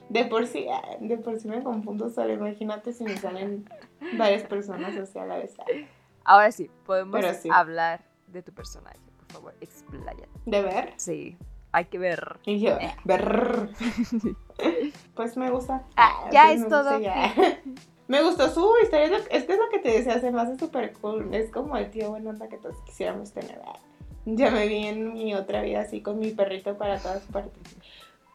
De por sí, ah, de por sí me confundo solo. Imagínate si me salen varias personas así a la vez. Ah, Ahora sí, podemos sí. hablar de tu personaje, por favor, expláyate. ¿De ver? Sí. hay que ver. Y yo, ver. <laughs> pues me gusta. Ah, ya Pues es todo. ya. <laughs> Me gustó su historia, es, es que es lo que te decía, se me hace súper cool. Es como el tío buena onda que todos quisiéramos tener. Ya me vi en mi otra vida así con mi perrito para todas partes.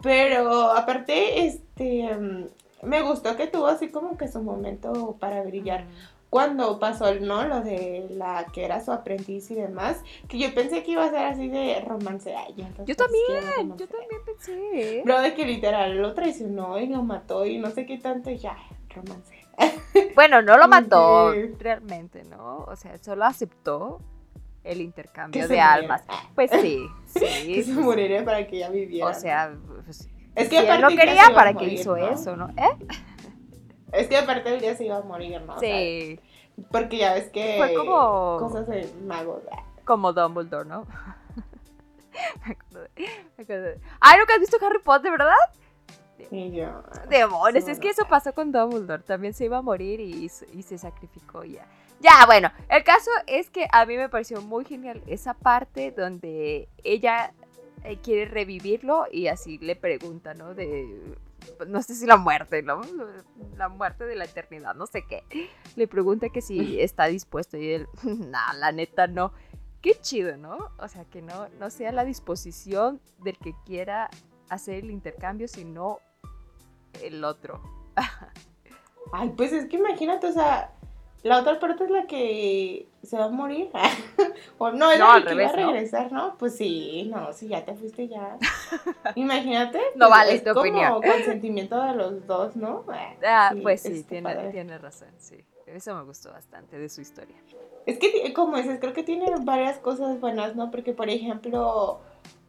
Pero aparte, este, mm, me gustó que tuvo así como que su momento para brillar. Cuando pasó, ¿no? Lo de la que era su aprendiz y demás, que yo pensé que iba a ser así de romance. Ay, yo, Yo también, yo también pensé. Bro, de que literal lo traicionó y lo mató y no sé qué tanto, y ya, romance. <laughs> Bueno, no lo mató realmente, ¿no? O sea, solo aceptó el intercambio Que de almas. muriera. Pues sí, sí. <laughs> Que se moriría para que ella viviera. o sea, pues, es si él no quería, ¿para qué morir, hizo ¿no? eso, no? ¿Eh? <laughs> Es que aparte el día se iba a morir, ¿no? O sea, Sí, porque ya ves que Fue como- cosas de magos. como Dumbledore, ¿no? Me acuerdo de- me acuerdo de- Ay, ¿nunca has visto Harry Potter, verdad? Y yo. Demonios, Sí, es que eso pasó con Dumbledore. También se iba a morir y, se- y se sacrificó ya. Ya, bueno, el caso es que a mí me pareció muy genial esa parte donde ella eh, quiere revivirlo y así le pregunta, ¿no? De, no sé si la muerte, ¿no? La muerte de la eternidad, no sé qué. Le pregunta que si <laughs> está dispuesto y él, <laughs> no, la neta no. Qué chido, ¿no? O sea, que no, no sea la disposición del que quiera hacer el intercambio, sino el otro. Ay, pues es que imagínate, o sea, la otra parte es la que se va a morir. <laughs> o no, es No, la que revés, iba a regresar, ¿no? Pues sí, no, si ya te fuiste ya. <laughs> Imagínate. No pues, vale es tu como opinión. consentimiento de los dos, ¿no? <laughs> Ah, Sí, pues sí, tiene, padre. tiene razón, sí. Eso me gustó bastante de su historia. Es que, como dices, creo que tiene varias cosas buenas, ¿no? Porque, por ejemplo,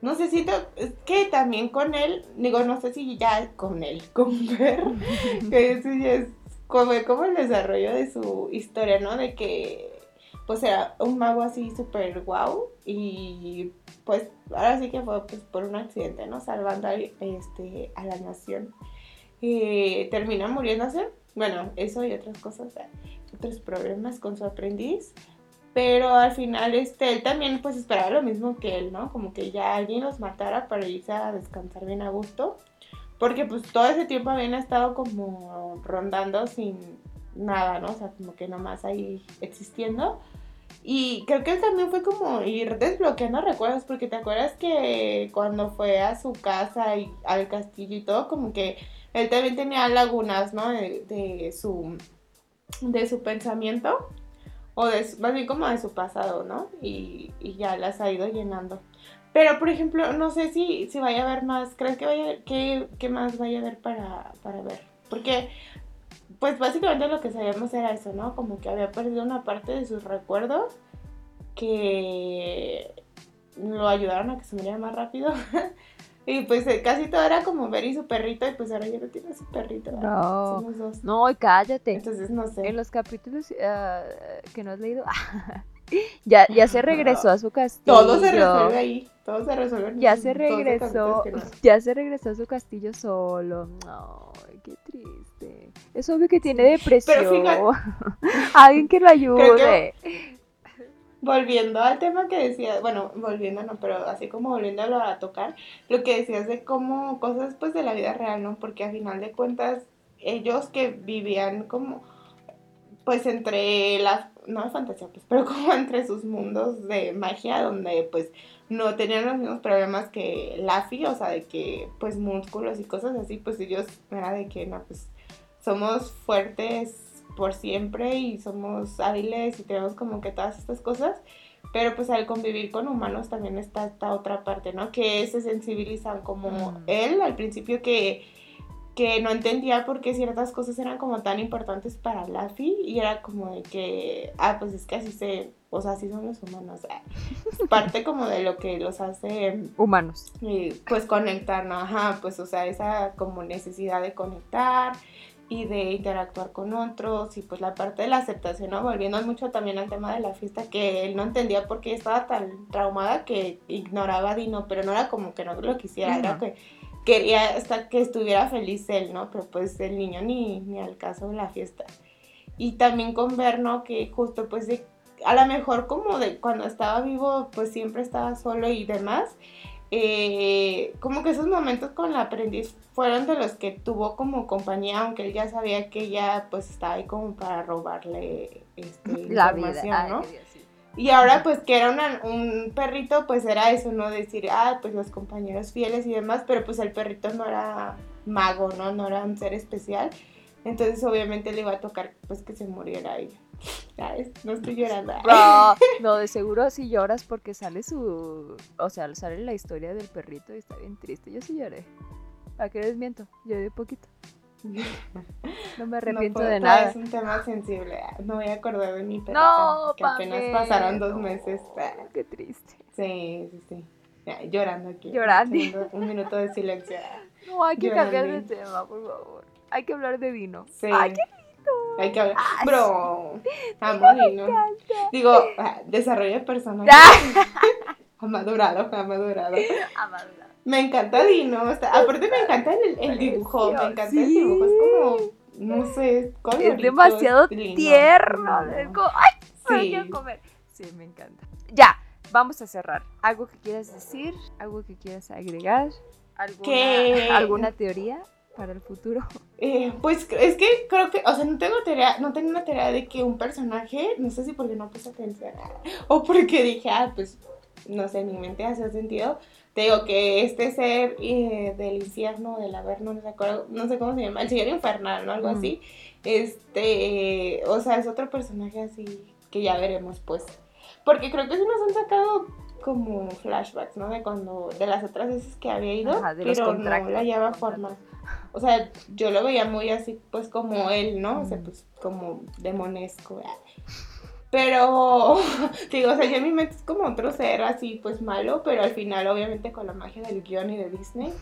no sé si, te- es que también con él, digo, no sé si ya con él, <laughs> con Ver, <laughs> que eso ya es como, como el desarrollo de su historia, ¿no? De que, pues, era un mago así súper guau y, pues, ahora sí que fue, pues, por un accidente, ¿no? Salvando a, este, a la nación. Eh, termina muriéndose, bueno, eso y otras cosas, eh, otros problemas con su aprendiz. Pero al final, este, él también pues esperaba lo mismo que él, ¿no? Como que ya alguien los matara para irse a descansar bien a gusto. Porque pues todo ese tiempo habían estado como rondando sin nada, ¿no? O sea, como que nomás ahí existiendo. Y creo que él también fue como ir desbloqueando recuerdos, porque te acuerdas que cuando fue a su casa y al castillo y todo, como que él también tenía lagunas, ¿no? De, de su, de su pensamiento, o de, más bien como de su pasado, ¿no? Y, y ya las ha ido llenando. Pero, por ejemplo, no sé si, si vaya a haber más, ¿crees que vaya, qué, qué más vaya a haber para, para ver? Porque, pues básicamente lo que sabíamos era eso, ¿no? Como que había perdido una parte de sus recuerdos que lo ayudaron a que se muriera más rápido. <laughs> y pues eh, casi todo era como ver y su perrito, y pues ahora ya no tiene su perrito. No. Somos dos. No, y cállate. Entonces, no sé. En los capítulos ah, que no has leído, <laughs> ya, ya se regresó a su castillo. Todo se resuelve ahí. Todo se resuelve en Ya se 12 regresó, no- ya se regresó a su castillo solo. Ay, qué triste. Es obvio que tiene depresión. Pero fíjate- <laughs> Alguien que lo ayude. Volviendo al tema que decía, bueno, volviendo no, pero así como volviéndolo a tocar, lo que decías de cómo cosas pues de la vida real, ¿no? Porque a final de cuentas, ellos que vivían como, pues entre la, no de fantasía, pues, pero <laughs> como entre sus mundos de magia, donde pues no tenían los mismos problemas que Laffy, o sea, de que pues músculos y cosas así, pues ellos era de que, no, pues somos fuertes por siempre y somos hábiles y tenemos como que todas estas cosas. Pero pues al convivir con humanos también está esta otra parte, ¿no? Que se sensibilizan como Mm. él al principio que, que no entendía por qué ciertas cosas eran como tan importantes para Laffy y era como de que, ah, pues es que así se, o sea, así son los humanos. Es parte como de lo que los hace Humanos. y pues conectar, ¿no? Ajá, pues o sea, esa como necesidad de conectar y de interactuar con otros y pues la parte de la aceptación, ¿no? Volviendo mucho también al tema de la fiesta, que él no entendía por qué estaba tan traumada que ignoraba a Dino, pero no era como que no lo quisiera, era Ujú. que quería hasta que estuviera feliz él, ¿no? Pero pues el niño ni, ni al caso de la fiesta. Y también con ver, ¿no? Que justo pues de, a lo mejor como de cuando estaba vivo pues siempre estaba solo y demás. Eh, como que esos momentos con la aprendiz fueron de los que tuvo como compañía, aunque él ya sabía que ella pues estaba ahí como para robarle este, <laughs> La información, vida. ¿no? Ay, Dios, sí. Y ahora pues que era una- un perrito, pues era eso, ¿no? Decir, ah, pues los compañeros fieles y demás, pero pues el perrito no era mago, ¿no? No era un ser especial. Entonces obviamente le iba a tocar pues que se muriera ella. <laughs> No estoy llorando. <laughs> Bro, <laughs> no, de seguro sí lloras porque sale su. O sea, sale la historia del perrito y está bien triste. Yo sí lloré. ¿Para qué les miento? Lloré poquito. No me arrepiento puedo, de nada. Es un tema sensible. No voy a acordar de mi perrita. No, que apenas pasaron dos no. meses. Qué triste. Sí, sí, sí. Ya, llorando aquí. Llorando. Un minuto de silencio. No, hay que Llorando. cambiar de tema, por favor. Hay que hablar de vino. Sí. Ay, qué lindo. Hay que hablar. Ah, Bro, amo Dino. Digo, ah, desarrollo personal. Ah. <laughs> Ha madurado, ha madurado. Amadura. Me encanta Dino. aparte me encanta el, el dibujo. Me encanta el dibujo. Es como, no sé, es colorido, Es demasiado lindo. tierno. Es como, ¡ay! Sí. quiero comer. Sí, me encanta. Ya, vamos a cerrar. ¿Algo que quieras decir? ¿Algo que quieras agregar? ¿Alguna, Que- ¿alguna teoría para el futuro? <laughs> Eh, pues es que creo que, o sea, no tengo teoría, no tengo una teoría de que un personaje, no sé si porque no puse atención <laughs> o porque dije, ah, pues, no sé, mi mente hace sentido. Te digo que este ser eh, del infierno, del averno, no sé, no sé cómo se llama, el señor infernal, ¿no? Algo Ujú. así. Este, o sea, es otro personaje así que ya veremos, pues. Porque creo que sí nos han sacado como flashbacks, ¿no? De cuando, de las otras veces que había ido, Ajá, de los pero no contratos. la lleva forma. O sea, yo lo veía muy así, pues como él, ¿no? O sea, pues como demonesco. Pero, <laughs> digo, o sea, yo en mi mente es como otro ser así, pues malo, pero al final, obviamente, con la magia del guion y de Disney,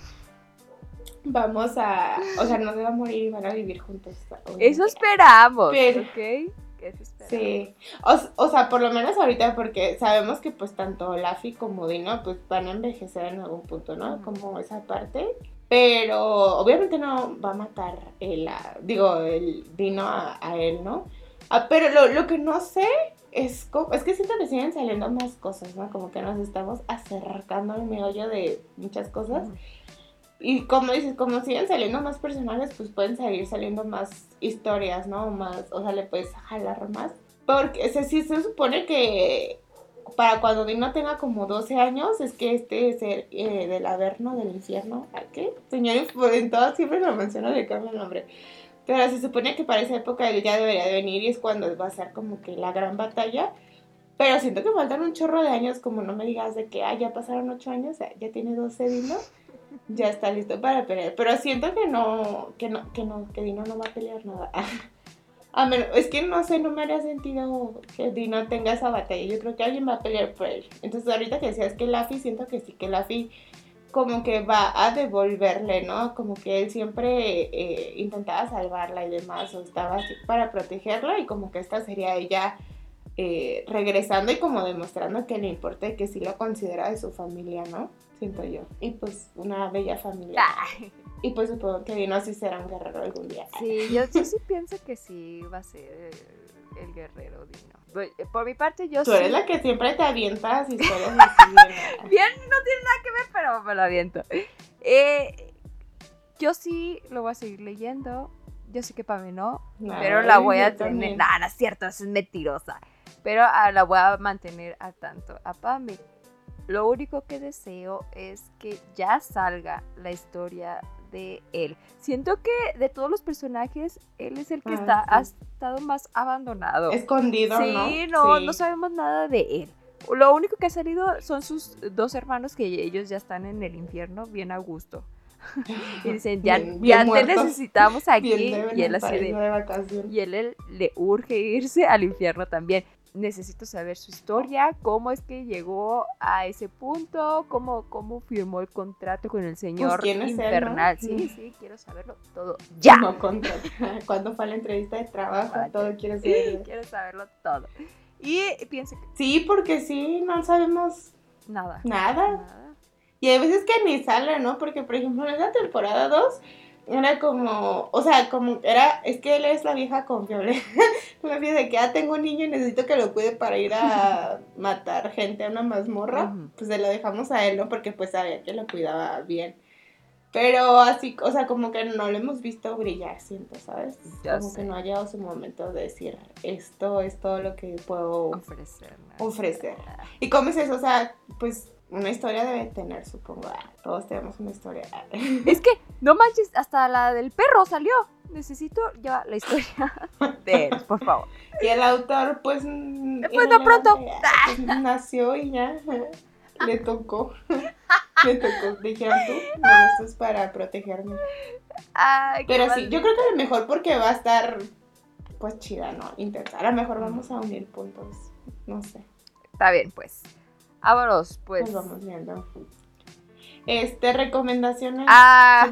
vamos a, o sea, no se va a morir y van a vivir juntos. obviamente. Eso esperamos, Pero- ¿ok? Eso esperamos. Sí, o, o sea, por lo menos ahorita porque sabemos que pues tanto Laffy como Dino pues van a envejecer en algún punto, ¿no? Como esa parte, pero obviamente no va a matar el, a- digo, el Dino a, a él, ¿no? Ah, pero lo, lo que no sé es, es que siento que siguen saliendo más cosas, ¿no? Como que nos estamos acercando al meollo de muchas cosas. Y como dices, como siguen saliendo más personajes, pues pueden seguir saliendo más historias, ¿no? Más, o sea, le puedes jalar más. Porque o sea, sí se supone que para cuando Dino tenga como 12 años, es que este es el eh, del Averno, del infierno. ¿A qué? Señor, Inf- en todas siempre lo menciono, le cambio el nombre. Pero se supone que para esa época él ya debería de venir y es cuando va a ser como que la gran batalla. Pero siento que faltan un chorro de años, como no me digas de que, ah, ya pasaron 8 años, ya tiene 12 Dino ya está listo para pelear. Pero siento que no, que no, que no, que Dino no va a pelear nada. <laughs> A menos, es que no sé, no me haría sentido que Dino tenga esa batalla. Yo creo que alguien va a pelear por él. Entonces ahorita que decías que Laffy, siento que sí, que Laffy como que va a devolverle, ¿no? Como que él siempre eh, intentaba salvarla y demás, o estaba así para protegerla y como que esta sería ella eh, regresando y como demostrando que le importa y que sí lo considera de su familia, ¿no? Siento yo. Y pues una bella familia. Y pues supongo que Dino sí será un guerrero algún día. Sí, yo, yo sí pienso que sí va a ser el, el guerrero Dino. Eh, Por mi parte, yo Tú sí. eres la que siempre te avientas historias. <laughs> ¿verdad? Bien, no tiene nada que ver, pero me lo aviento. Eh, yo sí lo voy a seguir leyendo. Yo sé que para mí no, No, pero la voy a tener. no es cierto, eso es mentirosa. Pero ah, la voy a mantener a tanto a Pame. Lo único que deseo es que ya salga la historia de él. Siento que de todos los personajes, él es el que Ah, está, sí. ha estado más abandonado. Escondido, sí, ¿no? no, Sí. no sabemos nada de él. Lo único que ha salido son sus dos hermanos que ellos ya están en el infierno bien a gusto. <laughs> Y dicen, ya, Bien- ya te necesitamos aquí. Y él así de, y él, él le urge irse al infierno también. Necesito saber su historia, cómo es que llegó a ese punto, cómo, cómo firmó el contrato con el señor Pues, ¿quién es él, no? infernal. Sí. Sí, quiero saberlo todo. ¡Ya! No. <laughs> Cuando fue la entrevista de trabajo, Vaya. todo quiere ser. <laughs> Quiero saberlo todo. Y pienso que Sí, porque sí, no sabemos nada. nada. Nada. Y hay veces que ni sale, ¿no? Porque, por ejemplo, en la temporada 2 era como, o sea, como era, es que él es la vieja confiable. <laughs> la vieja de que ya tengo un niño y necesito que lo cuide para ir a <laughs> matar gente a una mazmorra. Pues se lo dejamos a él, ¿no? Porque pues sabía que lo cuidaba bien. Pero así, o sea, como que no lo hemos visto brillar, siento, ¿sabes? Ya como sé. que no ha llegado su momento de decir, esto es todo lo que puedo Ofrecer. ofrecer. ¿Y cómo es eso? O sea, pues una historia debe tener, supongo. Ah, Todos tenemos una historia. Ah. <laughs> Es que, no manches, hasta la del perro salió. Necesito ya la historia de él, por favor. Y el autor, pues. mm, Pues no pronto. ah, pues, <laughs> nació y ya. <laughs> Le tocó. Le tocó. Dijeron tú, no, esto es para protegerme. Ay, Pero sí, yo creo que lo mejor porque va a estar, pues chida, ¿no? Intensa. A lo mejor vamos a unir puntos. No sé. Está bien, pues. Vámonos, pues. Pues vamos viendo. Este, recomendaciones. Ah,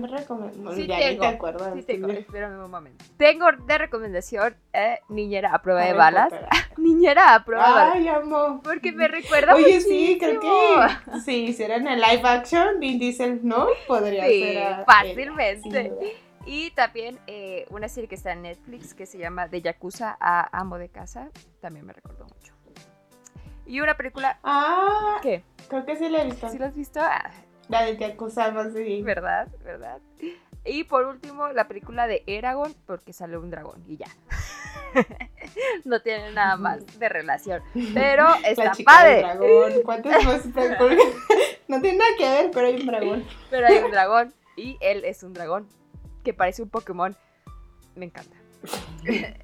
sí ya tengo, te acuerdas. sí tengo, espérame un momento. Tengo de recomendación eh, Niñera a prueba de balas. <laughs> Niñera a prueba de balas. Ay, amo. Porque me recuerda Oye, sí, creo que <laughs> si hicieran el live action, Vin Diesel no podría Sí, ser. a- fácilmente. Y también eh, una serie que está en Netflix que se llama De Yakuza a Amo de Casa. También me recordó mucho. Y una película. Ah, ¿Qué? creo que sí la he visto. ¿Sí la has visto? Ah, La de Yakuza más sí. ¿Verdad? ¿Verdad? Y por último, la película de Eragon, porque sale un dragón y ya. <laughs> no tiene nada más de relación. <laughs> Pero está La chica padre. del dragón. <laughs> ¿Cuántas más? No tiene nada que ver, pero hay un dragón. Pero hay un dragón y él es un dragón que parece un Pokémon. Me encanta. <laughs>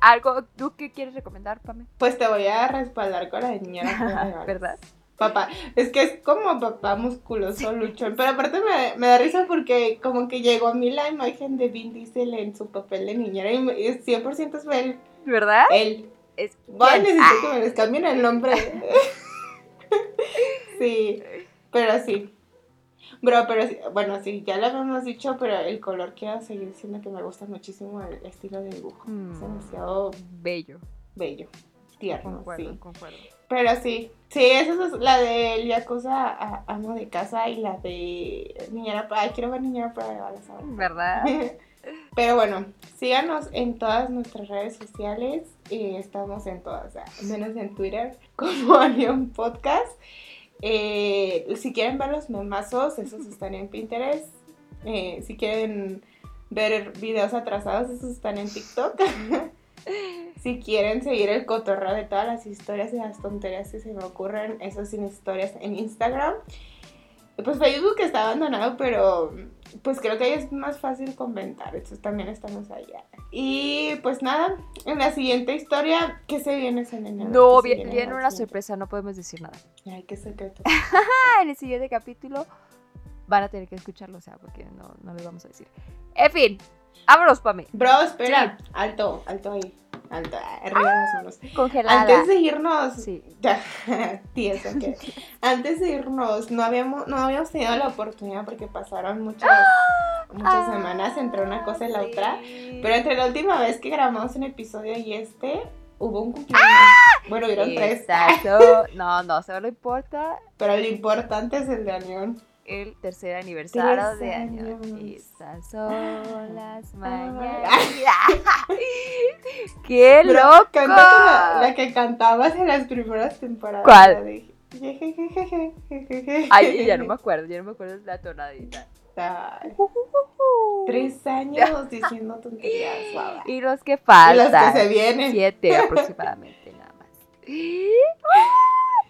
¿Algo tú qué quieres recomendar, Pame? Pues te voy a respaldar con la balas. <laughs> ¿Verdad? Papá, es que es como papá musculoso, luchón. Pero aparte me, me da risa porque como que llegó a mí la imagen de Vin Diesel en su papel de niñera y me- y 100% es él. ¿Verdad? él. Es ¿quién? necesito Ah, que me les cambien el nombre. <laughs> sí, pero sí. Bro, pero bueno, sí, ya lo habíamos dicho, pero el color quiero seguir diciendo que me gusta muchísimo el estilo de dibujo. Mm. Es demasiado bello. bello, tierno, Concuerdo, sí. concuerdo. Pero sí, sí, esa es la del Yakuza a- Amo de Casa y la de Niñera Ay, quiero ver Niñera para de. ¿Verdad? <laughs> Pero bueno, síganos en todas nuestras redes sociales. eh, estamos en todas, menos en Twitter, <laughs> como Anion Podcast. Eh, si quieren ver los memazos, esos están en Pinterest. Eh, si quieren ver videos atrasados, esos están en TikTok. <laughs> si quieren seguir el cotorreo de todas las historias y las tonterías que se me ocurren, esos sin historias en Instagram. Pues Facebook está abandonado, pero pues creo que ahí es más fácil comentar. También estamos allá. Y pues nada, en la siguiente historia, ¿qué se viene, Selena? No, ¿Qué se vi- en viene una siguiente? sorpresa, no podemos decir nada. Ay, qué secreto. <laughs> En el siguiente capítulo van a tener que escucharlo, o sea, porque no, no les vamos a decir. En fin, vámonos, Pame. Bro, espera. Alto, alto ahí. Alto, arriba las manos. Congelada. Antes de irnos, Sí. <laughs> Antes de irnos no habíamos no habíamos tenido la oportunidad porque pasaron muchas muchas Ah, semanas entre una cosa y la sí. otra, pero entre la última vez que grabamos un episodio y este hubo un cumpleaños. Bueno, hubieron tres, Exacto. <laughs> No, no, solo importa pero lo importante es el de Anión. El tercer aniversario Tres de año. estas son las Ah. mañanas. <laughs> ¡Qué Pero loco! La, la que cantabas en las primeras temporadas. ¿Cuál? de. Ay, ya no me acuerdo, ya no me acuerdo la tonadita. Ay, Tres años diciendo tonterías, guau. Y los que Y faltan. las que se vienen. Siete aproximadamente, nada más. <laughs>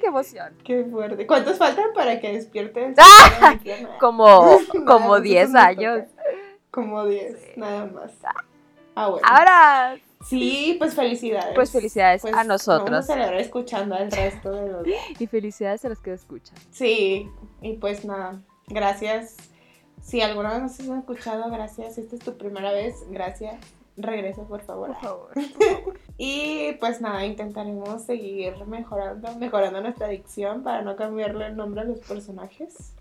¡Ah! ¡Qué emoción! Qué fuerte. ¿Cuántos faltan para que despierte <laughs> ¡Ah! <laughs> Como, <laughs> como más, 10 eso nos años. Como 10, Sí. nada más. Ah, bueno. Ahora, Sí, pues felicidades. Pues felicidades Pues a nosotros. Vamos a celebrar escuchando al resto de los. y felicidades a los que escuchan. Sí, y pues nada, gracias. Si alguna vez nos has escuchado, gracias. Si esta es tu primera vez, gracias. Regresa, por favor. Por <laughs> favor. Y pues nada, intentaremos seguir mejorando, mejorando nuestra dicción para no cambiarle el nombre a los personajes.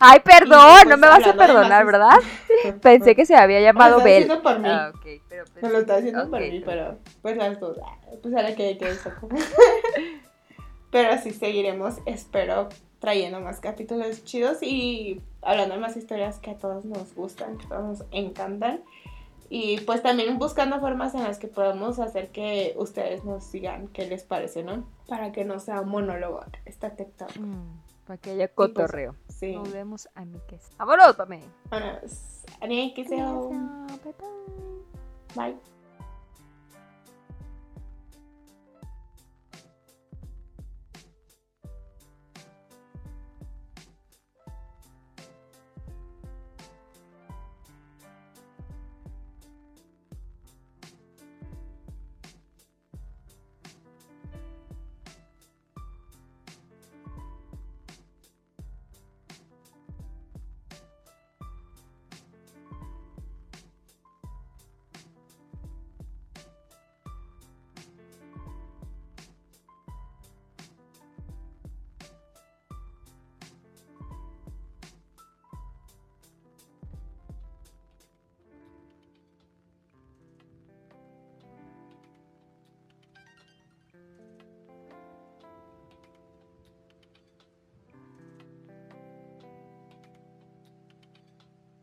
Ay, perdón, pues, no me vas a perdonar, ¿verdad? <laughs> Pensé que se había Me llamado lo está Bel. haciendo por mí. Ah, ok, pero Me lo está haciendo por mí, pero- pues las dos. ah, Pues ahora que que saco. <laughs> pero sí seguiremos, espero trayendo más capítulos chidos y hablando de más historias que a todos nos gustan, que a todos nos encantan. Y pues también buscando formas en las que podamos hacer que ustedes nos digan qué les parece, ¿no? Para que no sea un monólogo esta TikTok. Mm, para que haya cotorreo. Sí. Nos vemos, amigues. ¡Vámonos, Pame! Vámonos. Ani, que bye. Bye.